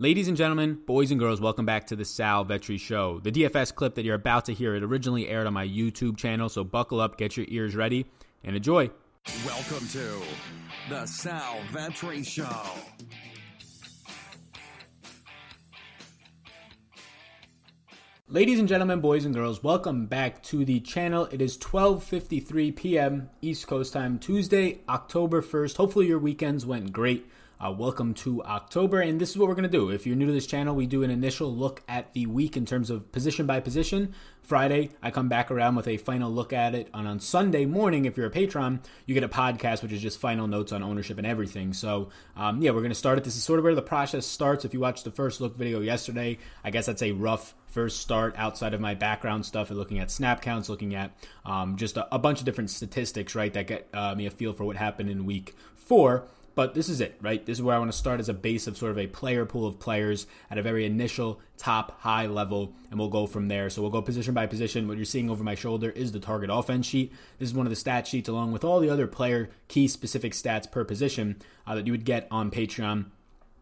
Ladies and gentlemen, boys and girls, welcome back to the Sal Vetri Show. The DFS clip that you're about to hear, it originally aired on my YouTube channel, so buckle up, get your ears ready, and enjoy. Welcome to the Sal Vetri Show. Ladies and gentlemen, boys and girls, welcome back to the channel. It is 12:53 p.m. East Coast time, Tuesday, October 1st. Hopefully your weekends went great. Uh, welcome to October, and this is what we're going to do. If you're new to this channel, we do an initial look at the week in terms of position by position. Friday, I come back around with a final look at it. And on Sunday morning, if you're a patron, you get a podcast, which is just final notes on ownership and everything. So, um, yeah, we're going to start it. This is sort of where the process starts. If you watched the first look video yesterday, I guess that's a rough first start outside of my background stuff and looking at snap counts, looking at um, just a, a, bunch of different statistics, right, that get uh, me a feel for what happened in week four. But this is it, right? This is where I want to start as a base of sort of a player pool of players at a very initial, top, high level, and we'll go from there. So we'll go position by position. What you're seeing over my shoulder is the target offense sheet. This is one of the stat sheets along with all the other player key specific stats per position uh, that you would get on Patreon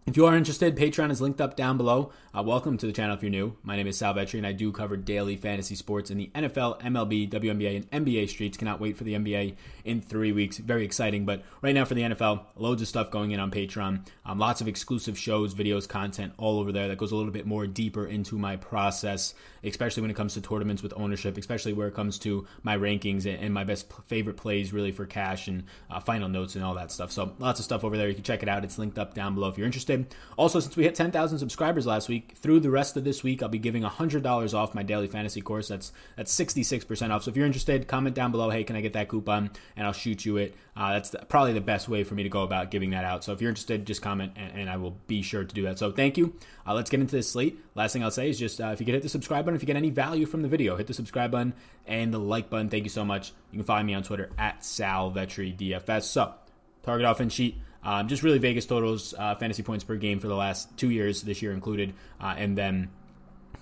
if you are interested, Patreon is linked up down below. Uh, welcome to the channel if you're new. My name is Sal Vetri, and I do cover daily fantasy sports in the NFL, MLB, WNBA, and NBA streets. Cannot wait for the NBA in three weeks. Very exciting. But right now for the NFL, loads of stuff going in on Patreon. Um, lots of exclusive shows, videos, content all over there that goes a little bit more deeper into my process, especially when it comes to tournaments with ownership, especially where it comes to my rankings and my best favorite plays really for cash and uh, final notes and all that stuff. So lots of stuff over there. You can check it out. It's linked up down below if you're interested. Also, since we hit 10,000 subscribers last week, through the rest of this week, I'll be giving $100 off my daily fantasy course. That's that's 66% off. So if you're interested, comment down below. Hey, can I get that coupon? And I'll shoot you it. Uh, that's the, probably the best way for me to go about giving that out. So if you're interested, just comment, and, and I will be sure to do that. So thank you. Uh, let's get into this slate. Last thing I'll say is just uh, if you could hit the subscribe button, if you get any value from the video, hit the subscribe button and the like button. Thank you so much. You can find me on Twitter at SalVetriDFS. So target offense sheet. Um, just really Vegas totals, uh, fantasy points per game for the last two years, this year included, uh, and then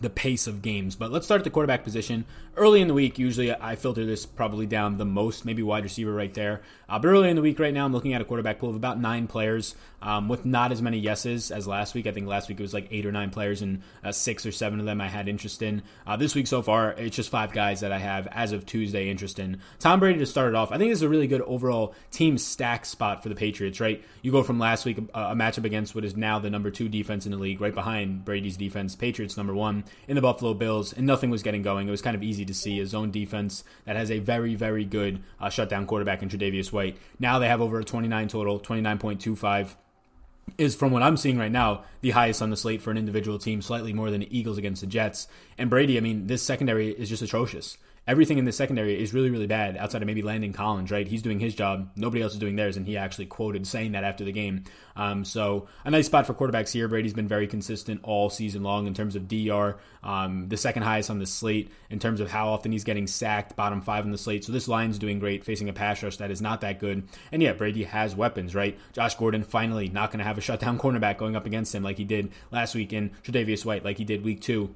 the pace of games. But let's start at the quarterback position. Early in the week, usually I filter this probably down the most, maybe wide receiver right there. Uh, but early in the week, right now, I'm looking at a quarterback pool of about nine players um, with not as many yeses as last week. I think last week it was like eight or nine players, and uh, six or seven of them I had interest in. Uh, this week so far, it's just five guys that I have as of Tuesday interest in. Tom Brady to start it off. I think this is a really good overall team stack spot for the Patriots, right? You go from last week, a, a matchup against what is now the number two defense in the league, right behind Brady's defense, Patriots number one in the Buffalo Bills, and nothing was getting going. It was kind of easy to see a zone defense that has a very, very good uh, shutdown quarterback in Tre'Davious White. Now they have over a 29 total, 29.25 is from what I'm seeing right now the highest on the slate for an individual team, slightly more than the Eagles against the Jets. And Brady, I mean, this secondary is just atrocious everything in the secondary is really, really bad outside of maybe Landon Collins, right? He's doing his job. Nobody else is doing theirs, and he actually quoted saying that after the game. Um, so a nice spot for quarterbacks here. Brady's been very consistent all season long in terms of DR, um, the second highest on the slate in terms of how often he's getting sacked, bottom five on the slate. So this line's doing great, facing a pass rush that is not that good. And yeah, Brady has weapons, right? Josh Gordon finally not going to have a shutdown cornerback going up against him like he did last week in Tre'Davious White, like he did week two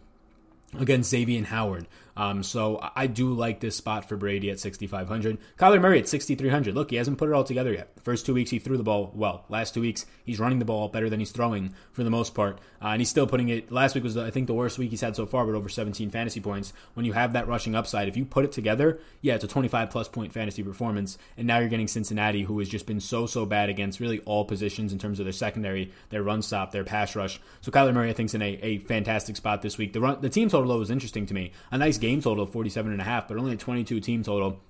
against Xavier Howard. Um, so I do like this spot for Brady at 6,500. Kyler Murray at 6,300. Look, he hasn't put it all together yet. First two weeks he threw the ball well. Last two weeks he's running the ball better than he's throwing for the most part, uh, and he's still putting it. Last week was I think the worst week he's had so far, but over 17 fantasy points. When you have that rushing upside, if you put it together, yeah, it's a 25 plus point fantasy performance. And now you're getting Cincinnati, who has just been so so bad against really all positions in terms of their secondary, their run stop, their pass rush. So Kyler Murray I think's in a, a fantastic spot this week. The run, the team total was interesting to me. A nice game total of 47 and a half, but only a 22 team total.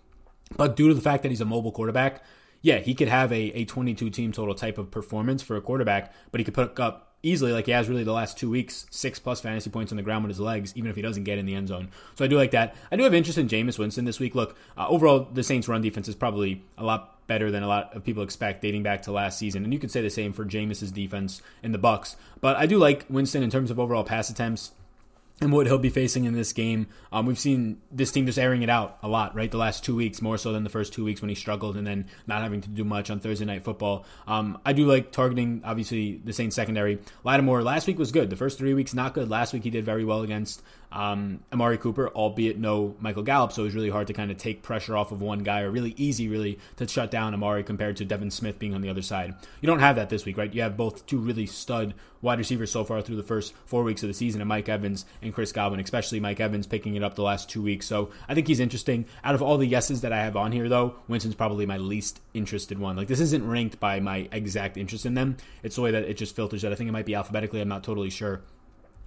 But due to the fact that he's a mobile quarterback, yeah, he could have a, a 22 team total type of performance for a quarterback, but he could put up easily, like he has really the last two weeks, six plus fantasy points on the ground with his legs, even if he doesn't get in the end zone. So I do like that. I do have interest in Jameis Winston this week. Look, uh, overall, the Saints' run defense is probably a lot better than a lot of people expect dating back to last season. And you could say the same for Jameis's defense in the Bucs. But I do like Winston in terms of overall pass attempts and what he'll be facing in this game. Um, we've seen this team just airing it out a lot, right? The last two weeks, more so than the first two weeks when he struggled and then not having to do much on Thursday Night Football. Um, I do like targeting, obviously, the Saints secondary. Lattimore last week was good. The first three weeks, not good. Last week, he did very well against um, Amari Cooper, albeit no Michael Gallup. So it was really hard to kind of take pressure off of one guy, or really easy, really, to shut down Amari compared to Devin Smith being on the other side. You don't have that this week, right? You have both two really stud wide receivers so far through the first four weeks of the season, and Mike Evans and Chris Godwin, especially Mike Evans picking it up the last two weeks. So I think he's interesting. Out of all the yeses that I have on here, though, Winston's probably my least interested one. Like this isn't ranked by my exact interest in them. It's the way that it just filters it. I think it might be alphabetically. I'm not totally sure.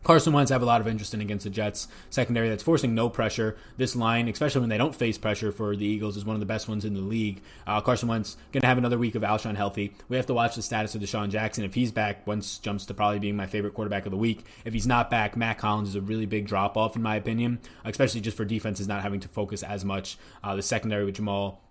Carson Wentz have a lot of interest in against the Jets secondary that's forcing no pressure. This line, especially when they don't face pressure for the Eagles, is one of the best ones in the league. Uh, Carson Wentz to have another week of Alshon healthy. We have to watch the status of DeSean Jackson. If he's back, Wentz jumps to probably being my favorite quarterback of the week. If he's not back, Mack Hollins is a really big drop off in my opinion, especially just for defenses not having to focus as much. Uh, the secondary with Jamal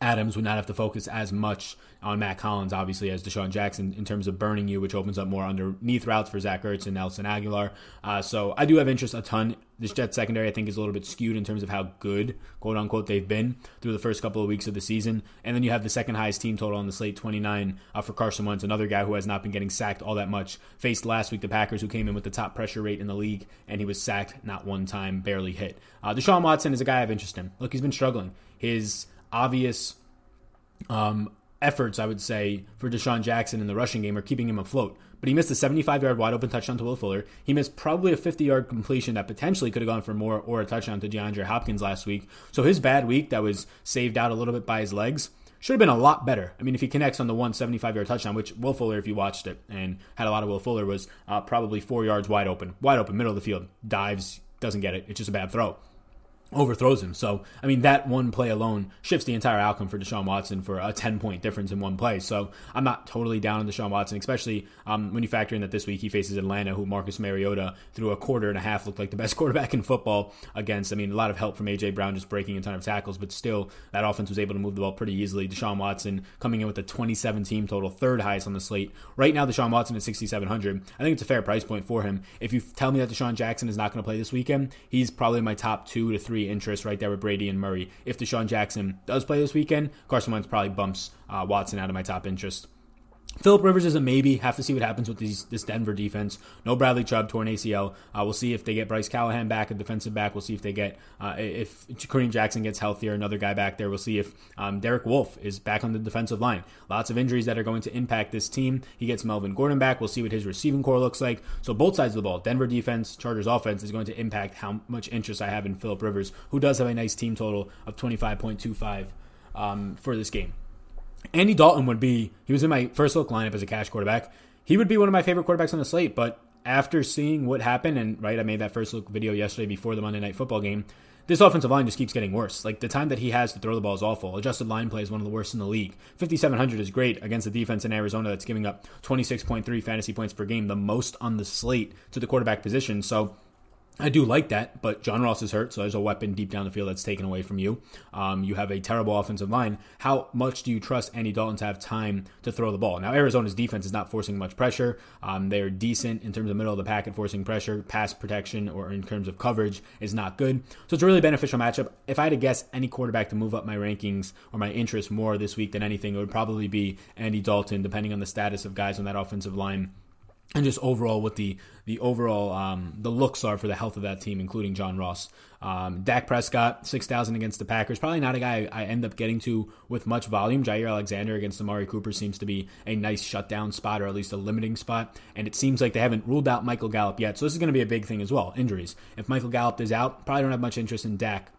Adams would not have to focus as much on Mack Hollins, obviously, as DeSean Jackson in terms of burning you, which opens up more underneath routes for Zach Ertz and Nelson Agholor. Uh, so I do have interest a ton. This Jets secondary, I think, is a little bit skewed in terms of how good, quote unquote, they've been through the first couple of weeks of the season. And then you have the second highest team total on the slate, 29 uh, for Carson Wentz, another guy who has not been getting sacked all that much. Faced last week the Packers, who came in with the top pressure rate in the league, and he was sacked not one time, barely hit. Uh, Deshaun Watson is a guy I have interest in. Look, he's been struggling. His obvious um, efforts, I would say, for Deshaun Jackson in the rushing game are keeping him afloat. But he missed a 75 yard wide open touchdown to Will Fuller. He missed probably a 50 yard completion that potentially could have gone for more or a touchdown to DeAndre Hopkins last week. So his bad week that was saved out a little bit by his legs should have been a lot better. I mean, if he connects on the 175 yard touchdown, which Will Fuller, if you watched it and had a lot of Will Fuller, was uh, probably four yards wide open, wide open, middle of the field, dives, doesn't get it. It's just a bad throw overthrows him. So, I mean, that one play alone shifts the entire outcome for Deshaun Watson for a 10 point difference in one play. So, I'm not totally down on Deshaun Watson, especially um, when you factor in that this week he faces Atlanta, who Marcus Mariota, through a quarter and a half, looked like the best quarterback in football against. I mean, a lot of help from A.J. Brown just breaking a ton of tackles, but still, that offense was able to move the ball pretty easily. Deshaun Watson coming in with a 27 team total, third highest on the slate. Right now, Deshaun Watson at 6,700. I think it's a fair price point for him. If you tell me that DeSean Jackson is not going to play this weekend, he's probably my top two to three interest right there with Brady and Murray. If DeSean Jackson does play this weekend, Carson Wentz probably bumps uh, Watson out of my top interest. Philip Rivers is a maybe. Have to see what happens with these, this Denver defense. No Bradley Chubb, torn ACL. Uh, we'll see if they get Bryce Callahan back, a defensive back. We'll see if they get uh, if Kareem Jackson gets healthier, another guy back there. We'll see if um, Derek Wolfe is back on the defensive line. Lots of injuries that are going to impact this team. He gets Melvin Gordon back. We'll see what his receiving core looks like. So both sides of the ball, Denver defense, Chargers offense, is going to impact how much interest I have in Philip Rivers, who does have a nice team total of twenty five point two five um, for this game. Andy Dalton would be, he was in my first look lineup as a cash quarterback. He would be one of my favorite quarterbacks on the slate, but after seeing what happened, and right, I made that first look video yesterday before the Monday Night Football game. This offensive line just keeps getting worse. Like the time that he has to throw the ball is awful. Adjusted line play is one of the worst in the league. 5,700 is great against a defense in Arizona that's giving up 26.3 fantasy points per game, the most on the slate to the quarterback position. So I do like that, but John Ross is hurt, so there's a weapon deep down the field that's taken away from you. Um, you have a terrible offensive line. How much do you trust Andy Dalton to have time to throw the ball? Now, Arizona's defense is not forcing much pressure. Um, they're decent in terms of middle of the pack at forcing pressure. Pass protection or in terms of coverage is not good. So it's a really beneficial matchup. If I had to guess any quarterback to move up my rankings or my interest more this week than anything, it would probably be Andy Dalton, depending on the status of guys on that offensive line and just overall what the the overall um, the looks are for the health of that team, including John Ross. Um, Dak Prescott, six thousand against the Packers, probably not a guy I end up getting to with much volume. Jaire Alexander against Amari Cooper seems to be a nice shutdown spot, or at least a limiting spot. And it seems like they haven't ruled out Michael Gallup yet, so this is going to be a big thing as well. Injuries. If Michael Gallup is out, probably don't have much interest in Dak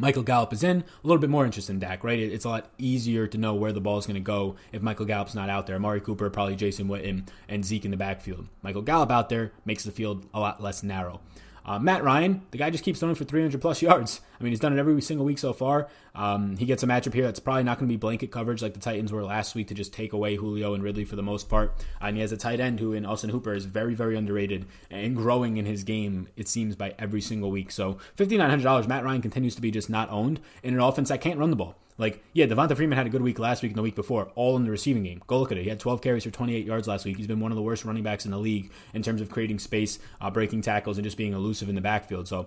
Michael Gallup is in, a little bit more interest in Dak, right? It's a lot easier to know where the ball is going to go if Michael Gallup's not out there. Amari Cooper, probably Jason Witten, and Zeke in the backfield. Michael Gallup out there makes the field a lot less narrow. Uh, Matt Ryan, the guy just keeps throwing for 300 plus yards. I mean, he's done it every single week so far. Um, he gets a matchup here that's probably not going to be blanket coverage like the Titans were last week to just take away Julio and Ridley for the most part. Uh, and he has a tight end who, in Austin Hooper, is very, very underrated and growing in his game, it seems, by every single week. So $5,900, Matt Ryan continues to be just not owned in an offense that can't run the ball. Like, yeah, Devonta Freeman had a good week last week and the week before, all in the receiving game. Go look at it. He had 12 carries for 28 yards last week. He's been one of the worst running backs in the league in terms of creating space, uh, breaking tackles, and just being elusive in the backfield. So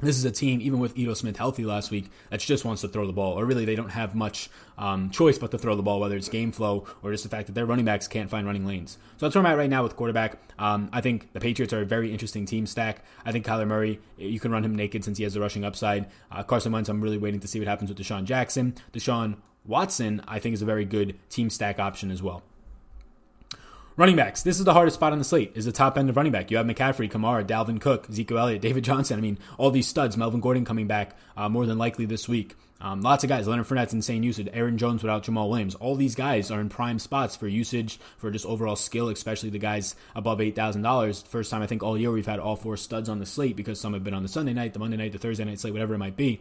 this is a team, even with Ito Smith healthy last week, that just wants to throw the ball. Or really, they don't have much um, choice but to throw the ball, whether it's game flow or just the fact that their running backs can't find running lanes. So that's where I'm at right now with quarterback. Um, I think the Patriots are a very interesting team stack. I think Kyler Murray, you can run him naked since he has the rushing upside. Uh, Carson Wentz, I'm really waiting to see what happens with DeSean Jackson. Deshaun Watson, I think, is a very good team stack option as well. Running backs. This is the hardest spot on the slate. Is the top end of running back. You have McCaffrey, Kamara, Dalvin Cook, Ezekiel Elliott, David Johnson. I mean, all these studs. Melvin Gordon coming back uh, more than likely this week. Um, lots of guys. Leonard Fournette's insane usage. Aaron Jones without Jamaal Williams. All these guys are in prime spots for usage, for just overall skill, especially the guys above $8,000. First time I think all year we've had all four studs on the slate because some have been on the Sunday night, the Monday night, the Thursday night slate, whatever it might be.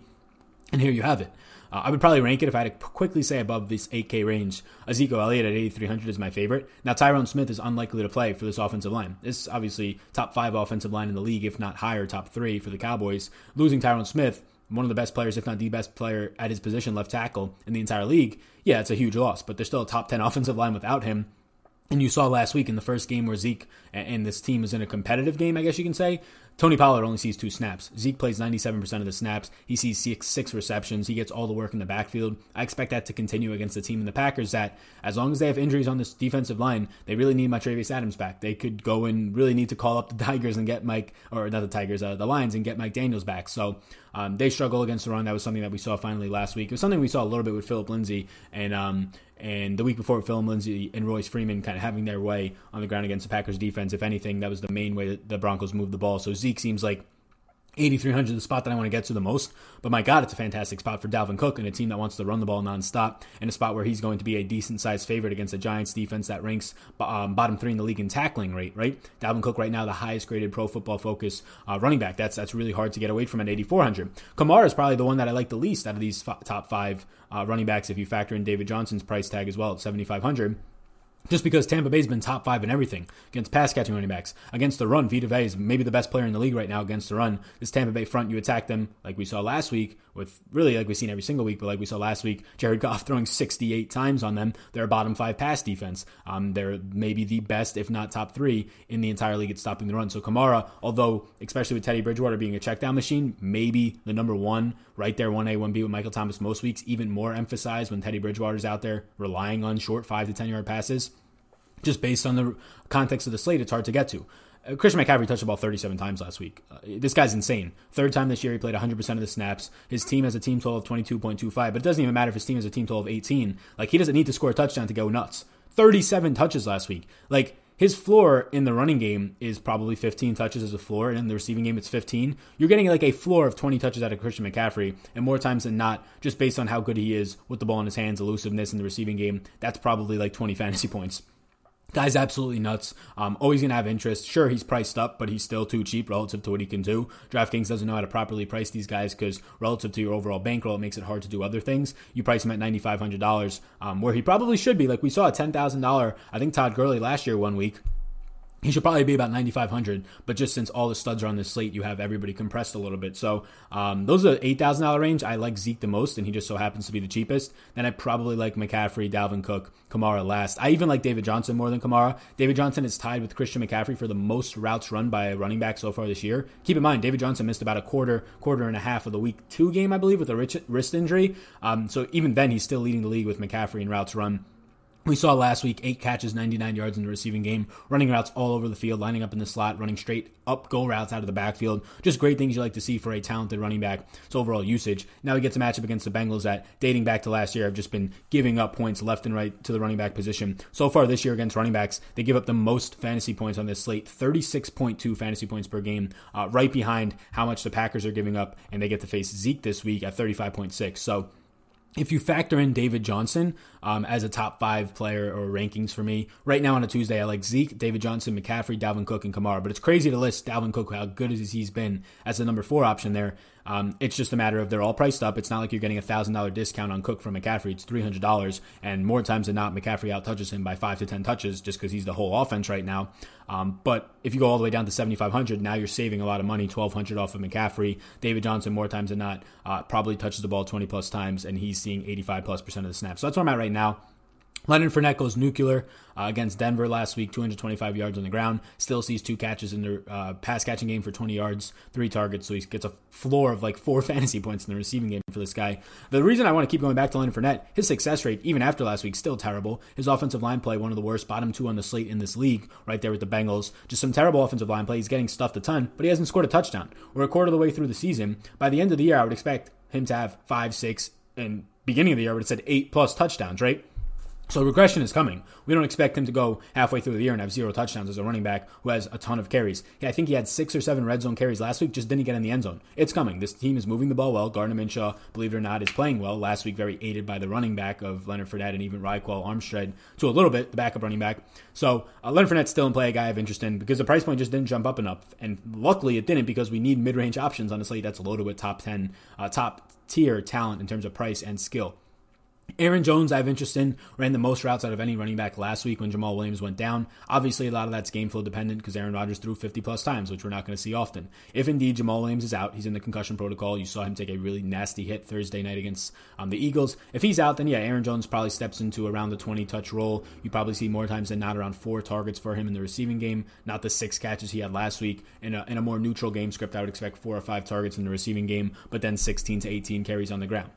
And here you have it. Uh, I would probably rank it if I had to quickly say above this 8K range. Ezekiel Elliott at 8,300 is my favorite. Now, Tyron Smith is unlikely to play for this offensive line. This obviously top five offensive line in the league, if not higher, top three for the Cowboys. Losing Tyron Smith one of the best players, if not the best player at his position, left tackle in the entire league, yeah, it's a huge loss. But there's still a top 10 offensive line without him. And you saw last week in the first game where Zeke and this team is in a competitive game, I guess you can say. Tony Pollard only sees two snaps. Zeke plays 97% of the snaps. He sees six, six receptions. He gets all the work in the backfield. I expect that to continue against the team in the Packers that, as long as they have injuries on this defensive line, they really need Montravius Adams back. They could go and really need to call up the Tigers and get Mike, or not the Tigers, uh, the Lions and get Mike Daniels back. So um, they struggle against the run. That was something that we saw finally last week. It was something we saw a little bit with Philip Lindsay and um, and the week before, Phil Lindsay and Royce Freeman kind of having their way on the ground against the Packers defense. If anything, that was the main way that the Broncos moved the ball. So Zeke seems like 8,300 is the spot that I want to get to the most. But my God, it's a fantastic spot for Dalvin Cook and a team that wants to run the ball nonstop, and a spot where he's going to be a decent sized favorite against a Giants defense that ranks um, bottom three in the league in tackling rate, right? Dalvin Cook right now, the highest graded pro football focus uh, running back. That's that's really hard to get away from at 8,400. Kamara is probably the one that I like the least out of these f- top five uh, running backs if you factor in David Johnson's price tag as well at 7,500 just because Tampa Bay's been top five in everything against pass catching running backs. Against the run, Vita Vea is maybe the best player in the league right now against the run. This Tampa Bay front, you attack them like we saw last week with really like we've seen every single week, but like we saw last week, Jared Goff throwing 68 times on them. They're a bottom five pass defense. Um, they're maybe the best, if not top three, in the entire league at stopping the run. So Kamara, although especially with Teddy Bridgewater being a check down machine, maybe the number one right there, 1A, 1B with Michael Thomas most weeks, even more emphasized when Teddy Bridgewater's out there relying on short five to 10 yard passes just based on the context of the slate, it's hard to get to. Uh, Christian McCaffrey touched the ball 37 times last week. Uh, this guy's insane. Third time this year, he played 100% of the snaps. His team has a team total of 22.25, but it doesn't even matter if his team has a team total of 18. Like, he doesn't need to score a touchdown to go nuts. 37 touches last week. Like, his floor in the running game is probably 15 touches as a floor, and in the receiving game, it's 15. You're getting like a floor of 20 touches out of Christian McCaffrey, and more times than not, just based on how good he is with the ball in his hands, elusiveness in the receiving game, that's probably like 20 fantasy points. Guy's absolutely nuts. Um, always going to have interest. Sure, he's priced up, but he's still too cheap relative to what he can do. DraftKings doesn't know how to properly price these guys because relative to your overall bankroll, it makes it hard to do other things. You price him at $9,500, um, where he probably should be. Like we saw a $10,000, I think Todd Gurley last year, one week he should probably be about 9,500. But just since all the studs are on this slate, you have everybody compressed a little bit. So um, those are $8,000 range. I like Zeke the most, and he just so happens to be the cheapest. Then I probably like McCaffrey, Dalvin Cook, Kamara last. I even like David Johnson more than Kamara. David Johnson is tied with Christian McCaffrey for the most routes run by a running back so far this year. Keep in mind, David Johnson missed about a quarter, quarter and a half of the week two game, I believe, with a wrist injury. Um, so even then, he's still leading the league with McCaffrey in routes run. We saw last week eight catches, 99 yards in the receiving game, running routes all over the field, lining up in the slot, running straight up go routes out of the backfield. Just great things you like to see for a talented running back. It's overall usage. Now he gets a matchup against the Bengals that, dating back to last year, have just been giving up points left and right to the running back position. So far this year against running backs, they give up the most fantasy points on this slate 36.2 fantasy points per game, uh, right behind how much the Packers are giving up, and they get to face Zeke this week at 35.6. So, if you factor in David Johnson um, as a top five player or rankings for me, right now on a Tuesday, I like Zeke, David Johnson, McCaffrey, Dalvin Cook, and Kamara. But it's crazy to list Dalvin Cook, how good as he's been as the number four option there. Um, it's just a matter of they're all priced up. It's not like you're getting a thousand dollar discount on Cook from McCaffrey. It's three hundred dollars, and more times than not, McCaffrey out touches him by five to ten touches just because he's the whole offense right now. Um, but if you go all the way down to seventy five hundred, now you're saving a lot of money, twelve hundred off of McCaffrey. David Johnson more times than not uh, probably touches the ball twenty plus times, and he's seeing eighty five plus percent of the snaps. So that's where I'm at right now. Leonard Fournette goes nuclear uh, against Denver last week, 225 yards on the ground. Still sees two catches in the uh, pass catching game for 20 yards, three targets. So he gets a floor of like four fantasy points in the receiving game for this guy. The reason I want to keep going back to Leonard Fournette, his success rate, even after last week, still terrible. His offensive line play, one of the worst, bottom two on the slate in this league, right there with the Bengals. Just some terrible offensive line play. He's getting stuffed a ton, but he hasn't scored a touchdown. We're a quarter of the way through the season. By the end of the year, I would expect him to have five, six, and beginning of the year, I would have said eight plus touchdowns, right? So regression is coming. We don't expect him to go halfway through the year and have zero touchdowns as a running back who has a ton of carries. I think he had six or seven red zone carries last week, just didn't get in the end zone. It's coming. This team is moving the ball well. Gardner Minshew, believe it or not, is playing well. Last week, very aided by the running back of Leonard Fournette and even Ryquell Armstead to a little bit, the backup running back. So uh, Leonard Fournette's still in play, a guy have interest in because the price point just didn't jump up enough. And luckily it didn't because we need mid range options on slate that's loaded with top 10, uh, top tier talent in terms of price and skill. Aaron Jones, I have interest in, ran the most routes out of any running back last week when Jamaal Williams went down. Obviously, a lot of that's game flow dependent because Aaron Rodgers threw 50 plus times, which we're not going to see often. If indeed Jamaal Williams is out, he's in the concussion protocol. You saw him take a really nasty hit Thursday night against um, the Eagles. If he's out, then yeah, Aaron Jones probably steps into around the 20 touch role. You probably see more times than not around four targets for him in the receiving game, not the six catches he had last week. In a, in a more neutral game script, I would expect four or five targets in the receiving game, but then 16 to 18 carries on the ground.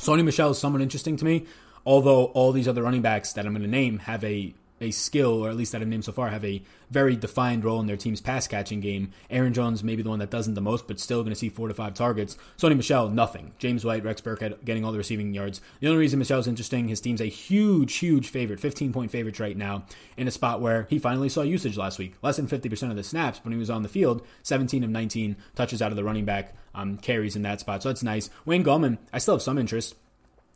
Sony Michel is someone interesting to me although all these other running backs that I'm going to name have a a skill, or at least that I've named so far, have a very defined role in their team's pass catching game. Aaron Jones may be the one that doesn't the most, but still going to see four to five targets. Sony Michel, nothing. James White, Rex Burkhead getting all the receiving yards. The only reason Michel's interesting, his team's a huge, huge favorite, 15 point favorites right now, in a spot where he finally saw usage last week. Less than 50% of the snaps when he was on the field, 17 of 19 touches out of the running back um, carries in that spot. So that's nice. Wayne Gallman, I still have some interest.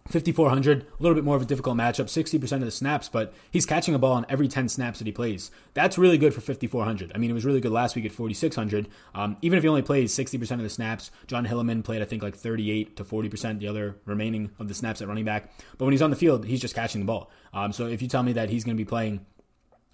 5,400, a little bit more of a difficult matchup, 60% of the snaps, but he's catching a ball on every 10 snaps that he plays. That's really good for 5,400. I mean, it was really good last week at 4,600. Um, even if he only plays 60% of the snaps, Jon Hilliman played, I think, like 38 to 40% the other remaining of the snaps at running back. But when he's on the field, he's just catching the ball. Um, so if you tell me that he's going to be playing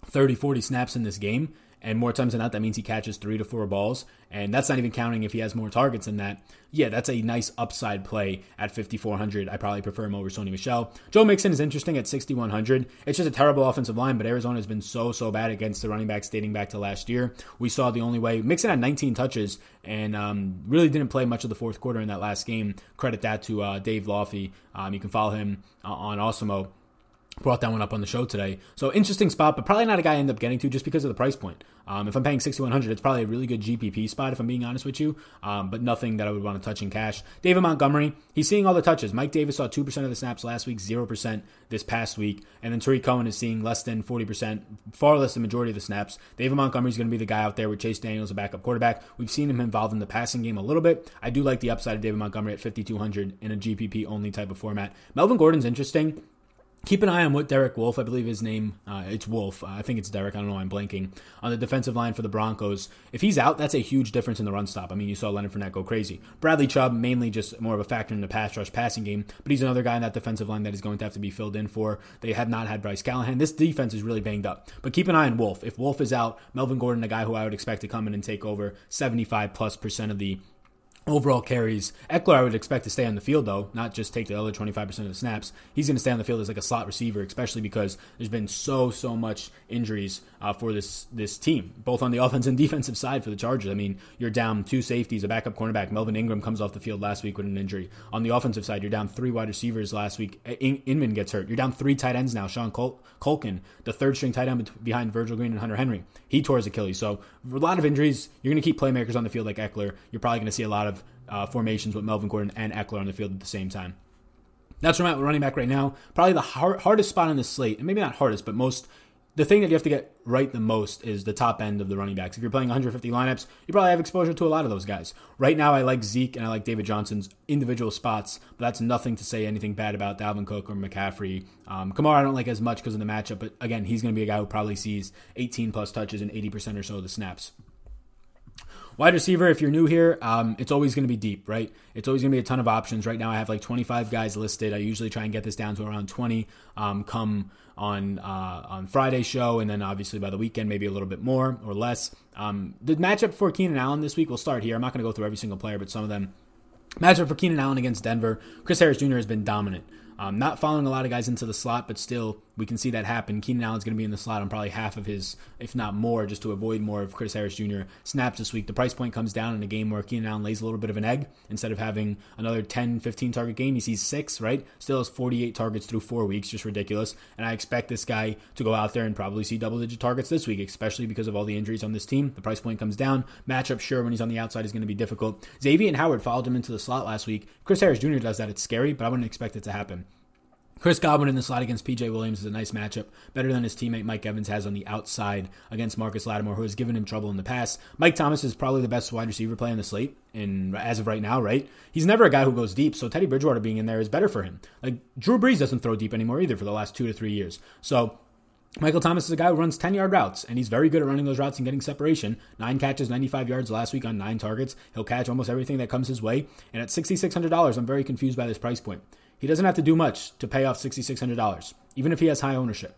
30, 40 snaps in this game, and more times than not, that means he catches three to four balls. And that's not even counting if he has more targets than that. Yeah, that's a nice upside play at 5,400. I probably prefer him over Sony Michel. Joe Mixon is interesting at 6,100. It's just a terrible offensive line, but Arizona has been so, so bad against the running backs dating back to last year. We saw the only way. Mixon had 19 touches and um, really didn't play much of the fourth quarter in that last game. Credit that to uh, Dave Loughy. Um, you can follow him uh, on Awesemo brought that one up on the show today. So interesting spot, but probably not a guy I end up getting to just because of the price point. Um, if I'm paying 6100 it's probably a really good GPP spot if I'm being honest with you, um, but nothing that I would want to touch in cash. David Montgomery, he's seeing all the touches. Mike Davis saw 2% of the snaps last week, 0% this past week, and then Tarik Cohen is seeing less than 40%, far less the majority of the snaps. David Montgomery is going to be the guy out there with Chase Daniels, a backup quarterback. We've seen him involved in the passing game a little bit. I do like the upside of David Montgomery at 5200 in a GPP only type of format. Melvin Gordon's interesting keep an eye on what Derek Wolfe, I believe his name, uh, it's Wolfe. Uh, I think it's Derek. I don't know. I'm blanking on the defensive line for the Broncos. If he's out, that's a huge difference in the run stop. I mean, you saw Leonard Fournette go crazy. Bradley Chubb mainly just more of a factor in the pass rush passing game, but he's another guy in that defensive line that is going to have to be filled in for. They have not had Bryce Callahan. This defense is really banged up. But keep an eye on Wolfe. If Wolfe is out, Melvin Gordon, a guy who I would expect to come in and take over 75 plus percent of the overall carries. Ekeler, I would expect to stay on the field, though, not just take the other 25% of the snaps. He's going to stay on the field as like a slot receiver, especially because there's been so, so much injuries uh, for this this team, both on the offense and defensive side for the Chargers. I mean, you're down two safeties, a backup cornerback. Melvin Ingram comes off the field last week with an injury. On the offensive side, you're down three wide receivers last week. In- Inman gets hurt. You're down three tight ends now. Sean Col- Culkin, the third string tight end behind Virgil Green and Hunter Henry, he tore his Achilles. So a lot of injuries. You're going to keep playmakers on the field like Ekeler. You're probably going to see a lot of uh, formations with Melvin Gordon and Ekeler on the field at the same time. That's where I'm at running back right now. Probably the hard, hardest spot on the slate, and maybe not hardest, but most the thing that you have to get right the most is the top end of the running backs. If you're playing 150 lineups, you probably have exposure to a lot of those guys. Right now, I like Zeke and I like David Johnson's individual spots, but that's nothing to say anything bad about Dalvin Cook or McCaffrey. Um, Kamara, I don't like as much because of the matchup, but again, he's going to be a guy who probably sees 18 plus touches and 80% or so of the snaps. Wide receiver, if you're new here, um, it's always going to be deep, right? It's always going to be a ton of options. Right now, I have like 25 guys listed. I usually try and get this down to around 20 um, come on uh, on Friday's show, and then obviously by the weekend, maybe a little bit more or less. Um, the matchup for Keenan Allen this week will start here. I'm not going to go through every single player, but some of them. Matchup for Keenan Allen against Denver. Chris Harris Jr. has been dominant. Um, not following a lot of guys into the slot, but still we can see that happen. Keenan Allen's going to be in the slot on probably half of his, if not more, just to avoid more of Chris Harris Jr. snaps this week. The price point comes down in a game where Keenan Allen lays a little bit of an egg. Instead of having another 10, 15 target game, he sees six, right? Still has 48 targets through four weeks, just ridiculous. And I expect this guy to go out there and probably see double digit targets this week, especially because of all the injuries on this team. The price point comes down. Matchup, sure, when he's on the outside is going to be difficult. Xavier and Howard followed him into the slot last week. Chris Harris Jr. does that. It's scary, but I wouldn't expect it to happen. Chris Godwin in the slot against PJ Williams is a nice matchup, better than his teammate Mike Evans has on the outside against Marcus Lattimore, who has given him trouble in the past. Mike Thomas is probably the best wide receiver play on the slate, and as of right now, right? He's never a guy who goes deep, so Teddy Bridgewater being in there is better for him. Like Drew Brees doesn't throw deep anymore either for the last two to three years. So Michael Thomas is a guy who runs 10 yard routes, and he's very good at running those routes and getting separation. Nine catches, 95 yards last week on nine targets. He'll catch almost everything that comes his way. And at $6,600, I'm very confused by this price point. He doesn't have to do much to pay off $6,600, even if he has high ownership.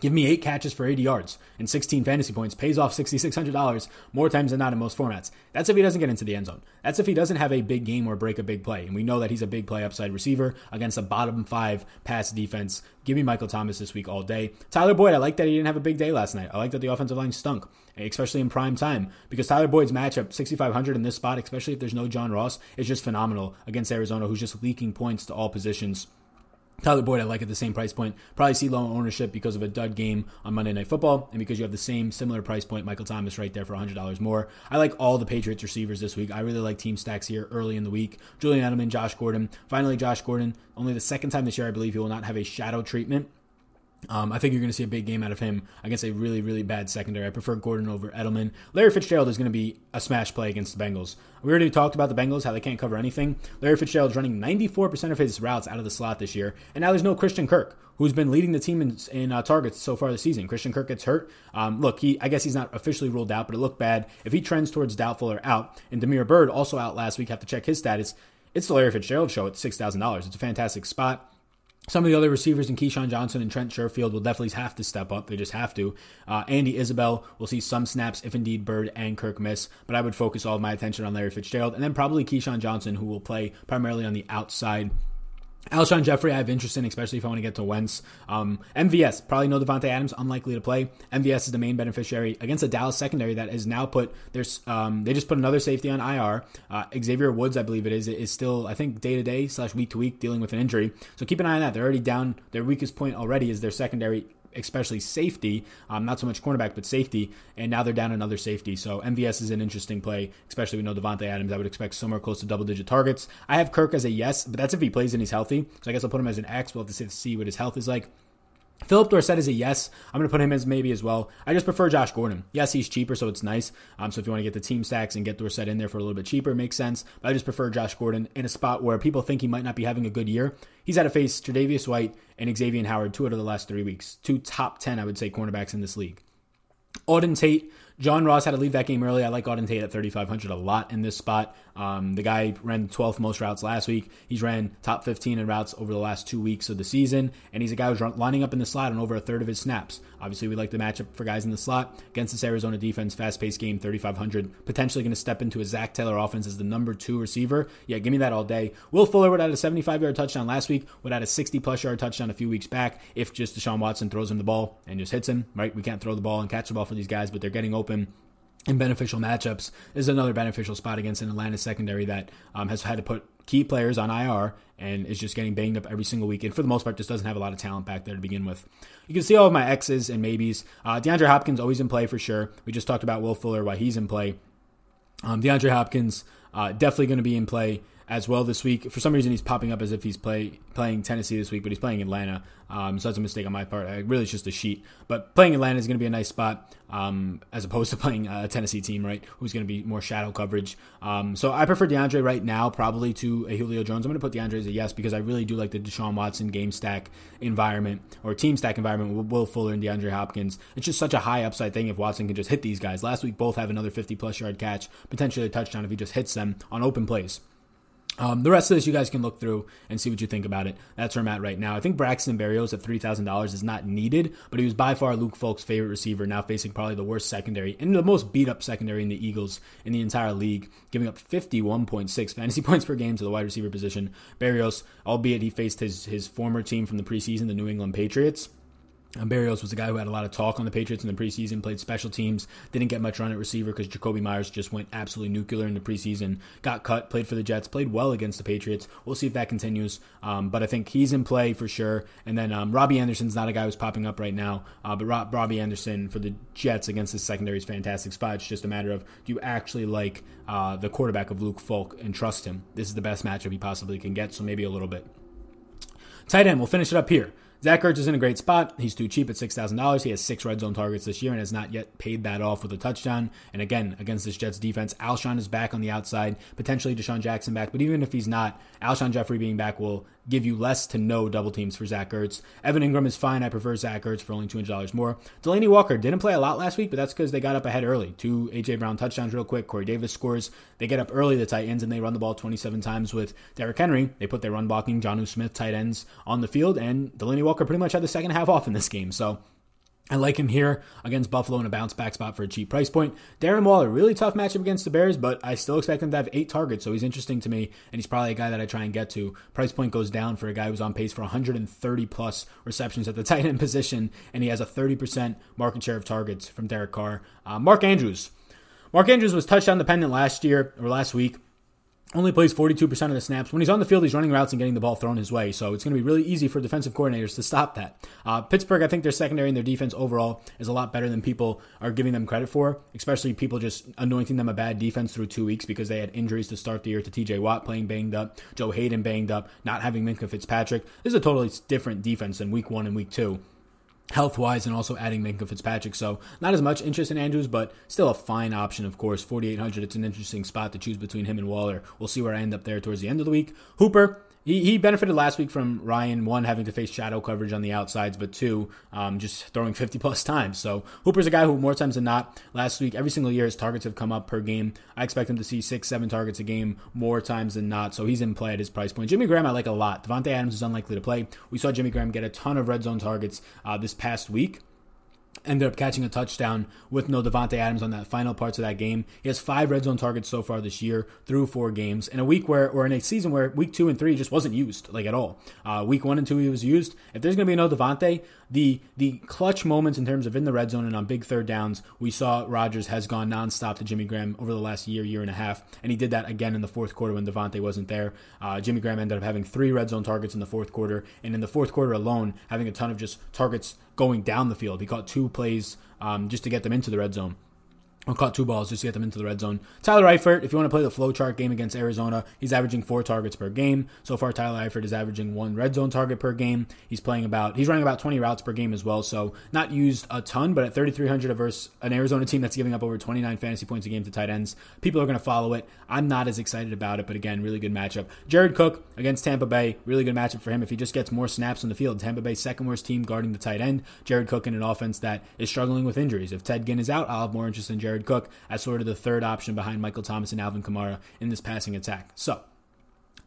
Give me eight catches for 80 yards and 16 fantasy points, pays off $6,600 more times than not in most formats. That's if he doesn't get into the end zone. That's if he doesn't have a big game or break a big play. And we know that he's a big play upside receiver against a bottom five pass defense. Give me Michael Thomas this week all day. Tyler Boyd, I like that he didn't have a big day last night. I like that the offensive line stunk, especially in prime time, because Tyler Boyd's matchup, 6,500 in this spot, especially if there's no John Ross, is just phenomenal against Arizona, who's just leaking points to all positions. Tyler Boyd, I like at the same price point. Probably see low ownership because of a dud game on Monday Night Football, and because you have the same similar price point, Michael Thomas right there for $100 more. I like all the Patriots receivers this week. I really like team stacks here early in the week. Julian Edelman, Josh Gordon. Finally, Josh Gordon. Only the second time this year, I believe he will not have a shadow treatment. Um, I think you're going to see a big game out of him against a really, really bad secondary. I prefer Gordon over Edelman. Larry Fitzgerald is going to be a smash play against the Bengals. We already talked about the Bengals, how they can't cover anything. Larry Fitzgerald's running 94% of his routes out of the slot this year, and now there's no Christian Kirk, who's been leading the team in, in uh, targets so far this season. Christian Kirk gets hurt. Um, look, he I guess he's not officially ruled out, but it looked bad. If he trends towards doubtful or out, and Damiere Byrd also out last week, have to check his status. It's the Larry Fitzgerald show at six thousand dollars. It's a fantastic spot. Some of the other receivers in KeeSean Johnson and Trent Sherfield will definitely have to step up. They just have to. Uh, Andy Isabel will see some snaps if indeed Byrd and Kirk miss, but I would focus all of my attention on Larry Fitzgerald and then probably KeeSean Johnson, who will play primarily on the outside Alshon Jeffery, I have interest in, especially if I want to get to Wentz. Um, MVS, probably no Davante Adams, unlikely to play. MVS is the main beneficiary against a Dallas secondary that has now put there's um, they just put another safety on IR. Uh, Xavier Woods, I believe it is, is still I think day to day slash week to week dealing with an injury. So keep an eye on that. They're already down. Their weakest point already is their secondary especially safety, um, not so much cornerback, but safety. And now they're down another safety. So MVS is an interesting play, especially we know Davante Adams. I would expect somewhere close to double digit targets. I have Kirk as a yes, but that's if he plays and he's healthy. So I guess I'll put him as an X. We'll have to see what his health is like. Phillip Dorsett is a yes. I'm going to put him as maybe as well. I just prefer Josh Gordon. Yes, he's cheaper, so it's nice. Um, so if you want to get the team stacks and get Dorsett in there for a little bit cheaper, makes sense. But I just prefer Josh Gordon in a spot where people think he might not be having a good year. He's had to face Tre'Davious White and Xavier Howard two out of the last three weeks. Two top 10, I would say, cornerbacks in this league. Auden Tate John Ross had to leave that game early. I like Auden Tate at 3,500 a lot in this spot. Um, the guy ran 12th most routes last week. He's ran top 15 in routes over the last two weeks of the season, and he's a guy who's lining up in the slot on over a third of his snaps. Obviously, we like the matchup for guys in the slot against this Arizona defense. Fast paced game, 3,500. Potentially going to step into a Zac Taylor offense as the number two receiver. Yeah, give me that all day. Will Fuller would have a 75 yard touchdown last week, would have a 60 plus yard touchdown a few weeks back if just Deshaun Watson throws him the ball and just hits him, right? We can't throw the ball and catch the ball for these guys, but they're getting open in beneficial matchups is another beneficial spot against an Atlanta secondary that um, has had to put key players on IR and is just getting banged up every single week. And for the most part, just doesn't have a lot of talent back there to begin with. You can see all of my X's and maybes. Uh, DeAndre Hopkins always in play for sure. We just talked about Will Fuller, why he's in play. Um, DeAndre Hopkins uh, definitely going to be in play as well this week. For some reason, he's popping up as if he's play playing Tennessee this week, but he's playing Atlanta. Um, so that's a mistake on my part. I, really, it's just a sheet. But playing Atlanta is going to be a nice spot um, as opposed to playing a Tennessee team, right? Who's going to be more shadow coverage. Um, so I prefer DeAndre right now, probably to a Julio Jones. I'm going to put DeAndre as a yes because I really do like the Deshaun Watson game stack environment or team stack environment with Will Fuller and DeAndre Hopkins. It's just such a high upside thing if Watson can just hit these guys. Last week, both have another 50 plus yard catch, potentially a touchdown if he just hits them on open plays. Um, the rest of this you guys can look through and see what you think about it. That's where I'm at right now. I think Braxton Berrios at three thousand dollars is not needed, but he was by far Luke Falk's favorite receiver. Now facing probably the worst secondary and the most beat up secondary in the Eagles in the entire league, giving up 51.6 fantasy points per game to the wide receiver position. Berrios, albeit he faced his his former team from the preseason, the New England Patriots. Um, Berrios was a guy who had a lot of talk on the Patriots in the preseason, played special teams, didn't get much run at receiver because Jakobi Meyers just went absolutely nuclear in the preseason, got cut, played for the Jets, played well against the Patriots. We'll see if that continues. Um, but I think he's in play for sure. And then um, Robbie Anderson's not a guy who's popping up right now, uh, but Rob, Robbie Anderson for the Jets against the secondary is fantastic spot. It's just a matter of do you actually like uh, the quarterback of Luke Falk and trust him? This is the best matchup he possibly can get, so maybe a little bit. Tight end, we'll finish it up here. Zach Ertz is in a great spot. He's too cheap at $6,000. He has six red zone targets this year and has not yet paid that off with a touchdown. And again, against this Jets defense, Alshon is back on the outside, potentially DeSean Jackson back. But even if he's not, Alshon Jeffery being back will give you less to no double teams for Zach Ertz. Evan Engram is fine. I prefer Zach Ertz for only $200 more. Delanie Walker didn't play a lot last week, but that's because they got up ahead early. Two A.J. Brown touchdowns real quick. Corey Davis scores. They get up early, the tight ends, and they run the ball 27 times with Derrick Henry. They put their run blocking Jonnu Smith tight ends on the field, and Delanie Walker pretty much had the second half off in this game. So I like him here against Buffalo in a bounce back spot for a cheap price point. Darren Waller, really tough matchup against the Bears, but I still expect him to have eight targets, so he's interesting to me, and he's probably a guy that I try and get to. Price point goes down for a guy who's on pace for 130 plus receptions at the tight end position, and he has a 30% market share of targets from Derek Carr. Uh, Mark Andrews. Mark Andrews was touchdown dependent last year or last week only plays 42% of the snaps. When he's on the field, he's running routes and getting the ball thrown his way. So it's going to be really easy for defensive coordinators to stop that. Uh, Pittsburgh, I think their secondary and their defense overall is a lot better than people are giving them credit for, especially people just anointing them a bad defense through two weeks because they had injuries to start the year to TJ Watt playing banged up, Joe Haden banged up, not having Minkah Fitzpatrick. This is a totally different defense than week one and week two health wise and also adding Minkah Fitzpatrick. So not as much interest in Andrews, but still a fine option, of course. 4,800, it's an interesting spot to choose between him and Waller. We'll see where I end up there towards the end of the week. Hooper, he, he benefited last week from Ryan, one, having to face shadow coverage on the outsides, but two, um, just throwing 50 plus times. So Hooper's a guy who, more times than not, last week, every single year, his targets have come up per game. I expect him to see six, seven targets a game more times than not. So he's in play at his price point. Jimmy Graham, I like a lot. Davante Adams is unlikely to play. We saw Jimmy Graham get a ton of red zone targets uh, this past week ended up catching a touchdown with no Davante Adams on that final parts of that game. He has five red zone targets so far this year through four games in a week where, or in a season where week two and three just wasn't used like at all. Uh, week one and two he was used. If there's going to be no Davante, the the clutch moments in terms of in the red zone and on big third downs, we saw Rodgers has gone nonstop to Jimmy Graham over the last year, year and a half, and he did that again in the fourth quarter when Davante wasn't there. Uh, Jimmy Graham ended up having three red zone targets in the fourth quarter, and in the fourth quarter alone, having a ton of just targets going down the field. He caught two plays um, just to get them into the red zone. Or caught two balls just to get them into the red zone. Tyler Eifert, if you want to play the flow chart game against Arizona, he's averaging four targets per game. So far, Tyler Eifert is averaging one red zone target per game. He's playing about, he's running about 20 routes per game as well. So not used a ton, but at 3,300 versus an Arizona team that's giving up over 29 fantasy points a game to tight ends, people are going to follow it. I'm not as excited about it, but again, really good matchup. Jared Cook against Tampa Bay, really good matchup for him if he just gets more snaps on the field. Tampa Bay second worst team guarding the tight end. Jared Cook in an offense that is struggling with injuries. If Ted Ginn is out, I'll have more interest in Jared Cook as sort of the third option behind Michael Thomas and Alvin Kamara in this passing attack. So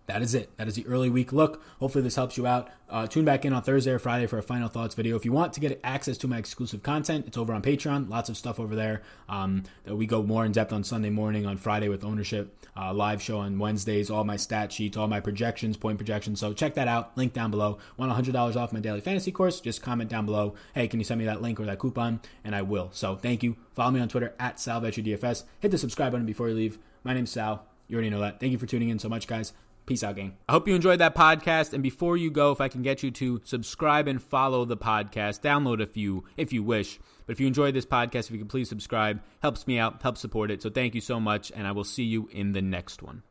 that is it. That is the early week look. Hopefully, this helps you out. Uh, tune back in on Thursday or Friday for a final thoughts video. If you want to get access to my exclusive content, it's over on Patreon. Lots of stuff over there. Um, we go more in depth on Sunday morning, on Friday with ownership, uh, live show on Wednesdays, all my stat sheets, all my projections, point projections. So check that out. Link down below. Want $100 off my daily fantasy course? Just comment down below. Hey, can you send me that link or that coupon? And I will. So thank you. Follow me on Twitter at SalVetriDFS. Hit the subscribe button before you leave. My name's Sal. You already know that. Thank you for tuning in so much, guys. Peace out, gang. I hope you enjoyed that podcast. And before you go, if I can get you to subscribe and follow the podcast, download a few if you wish. But if you enjoyed this podcast, if you could please subscribe, helps me out, helps support it. So thank you so much, and I will see you in the next one.